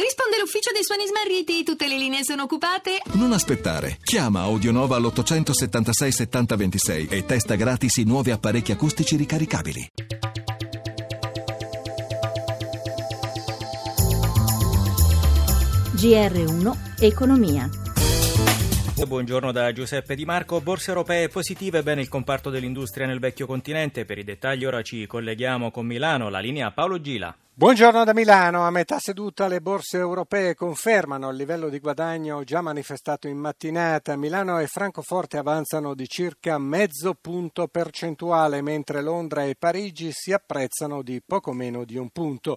Risponde l'ufficio dei suoni smarriti, tutte le linee sono occupate. Non aspettare. Chiama Audionova all'876 7026 e testa gratis i nuovi apparecchi acustici ricaricabili. GR1 Economia. Buongiorno da Giuseppe Di Marco. Borse europee positive, bene il comparto dell'industria nel vecchio continente. Per i dettagli ora ci colleghiamo con Milano, la linea Paolo Gila. Buongiorno da Milano. A metà seduta le borse europee confermano il livello di guadagno già manifestato in mattinata. Milano e Francoforte avanzano di circa mezzo punto percentuale, mentre Londra e Parigi si apprezzano di poco meno di un punto.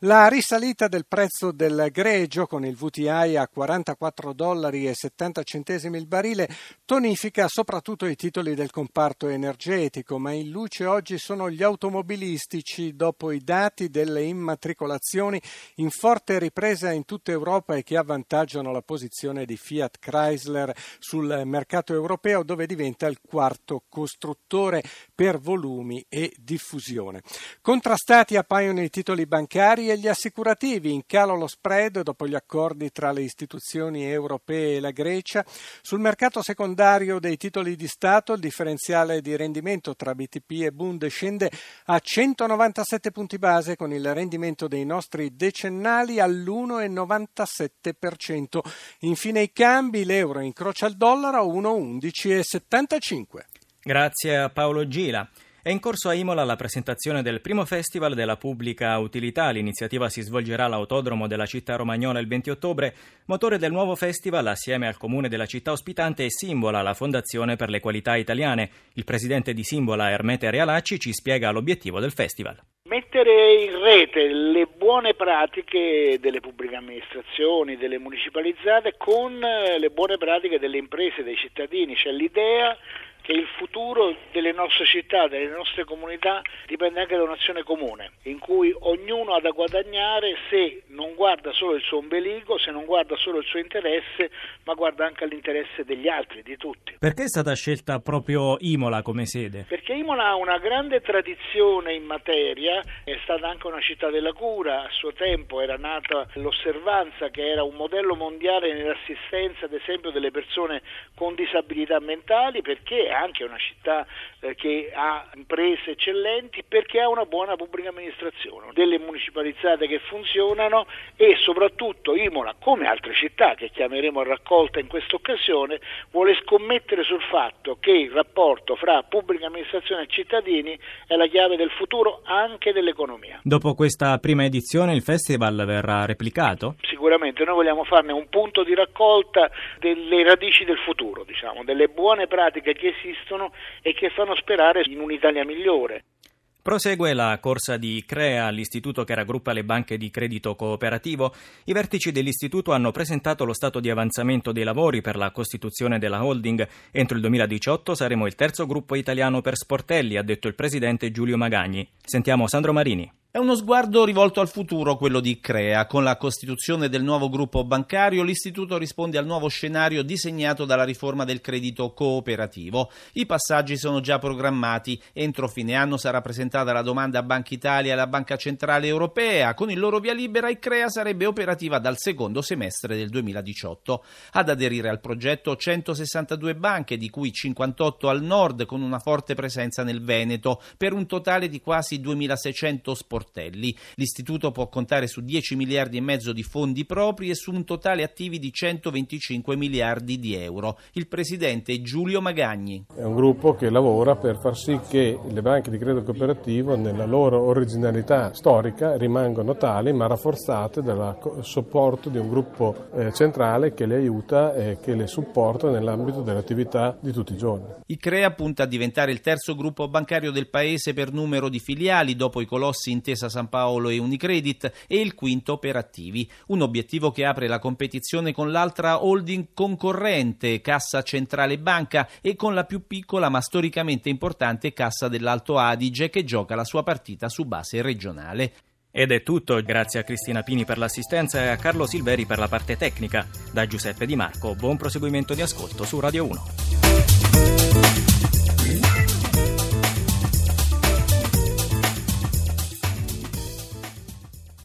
La risalita del prezzo del greggio con il VTI a 44 dollari e 70 centesimi il barile tonifica soprattutto i titoli del comparto energetico, ma in luce oggi sono gli automobilistici dopo i dati delle immatricolazioni in forte ripresa in tutta Europa e che avvantaggiano la posizione di Fiat Chrysler sul mercato europeo dove diventa il quarto costruttore per volumi e diffusione. Contrastati appaiono i titoli bancari e gli assicurativi, in calo lo spread dopo gli accordi tra le istituzioni europee e la Grecia. Sul mercato secondario dei titoli di Stato il differenziale di rendimento tra BTP e Bund scende a 197 punti base con il rendimento dei nostri decennali all'1,97%. Infine i cambi, l'euro incrocia il dollaro a 1,1175. Grazie a Paolo Gila. È in corso a Imola la presentazione del primo festival della pubblica utilità. L'iniziativa si svolgerà all'autodromo della città romagnola il 20 ottobre. Motore del nuovo festival, assieme al comune della città ospitante, è Simbola, la Fondazione per le Qualità Italiane. Il presidente di Simbola, Ermete Realacci, ci spiega l'obiettivo del festival mettere in rete le buone pratiche delle pubbliche amministrazioni, delle municipalizzate con le buone pratiche delle imprese, dei cittadini, c'è l'idea che il futuro delle nostre città, delle nostre comunità dipende anche da un'azione comune, in cui ognuno ha da guadagnare se non guarda solo il suo ombelico, se non guarda solo il suo interesse, ma guarda anche all'interesse degli altri, di tutti. Perché è stata scelta proprio Imola come sede? Perché Imola ha una grande tradizione in materia, è stata anche una città della cura, a suo tempo era nata l'osservanza che era un modello mondiale nell'assistenza ad esempio delle persone con disabilità mentali perché è anche una città eh, che ha imprese eccellenti perché ha una buona pubblica amministrazione, delle municipalizzate che funzionano e soprattutto Imola, come altre città che chiameremo a raccolta in questa occasione, vuole scommettere sul fatto che il rapporto fra pubblica amministrazione e cittadini è la chiave del futuro anche dell'economia. Dopo questa prima edizione il festival verrà replicato? Sicuramente, noi vogliamo farne un punto di raccolta delle radici del futuro, diciamo, delle buone pratiche che esistono e che fanno sperare in un'Italia migliore. Prosegue la corsa di CREA, l'istituto che raggruppa le banche di credito cooperativo. I vertici dell'istituto hanno presentato lo stato di avanzamento dei lavori per la costituzione della holding. Entro il 2018 saremo il terzo gruppo italiano per sportelli, ha detto il presidente Giulio Magagni. Sentiamo Sandro Marini. È uno sguardo rivolto al futuro quello di Crea. Con la costituzione del nuovo gruppo bancario, l'istituto risponde al nuovo scenario disegnato dalla riforma del credito cooperativo. I passaggi sono già programmati. Entro fine anno sarà presentata la domanda a Banca Italia e alla Banca Centrale Europea. Con il loro via libera, il Crea sarebbe operativa dal secondo semestre del 2018. Ad aderire al progetto 162 banche, di cui 58 al nord, con una forte presenza nel Veneto, per un totale di quasi 2600 sportivi sportelli. L'istituto può contare su 10 miliardi e mezzo di fondi propri e su un totale attivi di 125 miliardi di euro. Il presidente è Giulio Magagni. È un gruppo che lavora per far sì che le banche di credito cooperativo nella loro originalità storica rimangano tali ma rafforzate dal supporto di un gruppo eh, centrale che le aiuta e che le supporta nell'ambito dell'attività di tutti i giorni. Il CREA punta a diventare il terzo gruppo bancario del paese per numero di filiali dopo i colossi interi Intesa San Paolo e Unicredit e il quinto per attivi, un obiettivo che apre la competizione con l'altra holding concorrente, Cassa Centrale Banca, e con la più piccola ma storicamente importante Cassa dell'Alto Adige che gioca la sua partita su base regionale. Ed è tutto, grazie a Cristina Pini per l'assistenza e a Carlo Silveri per la parte tecnica. Da Giuseppe Di Marco, buon proseguimento di ascolto su Radio 1.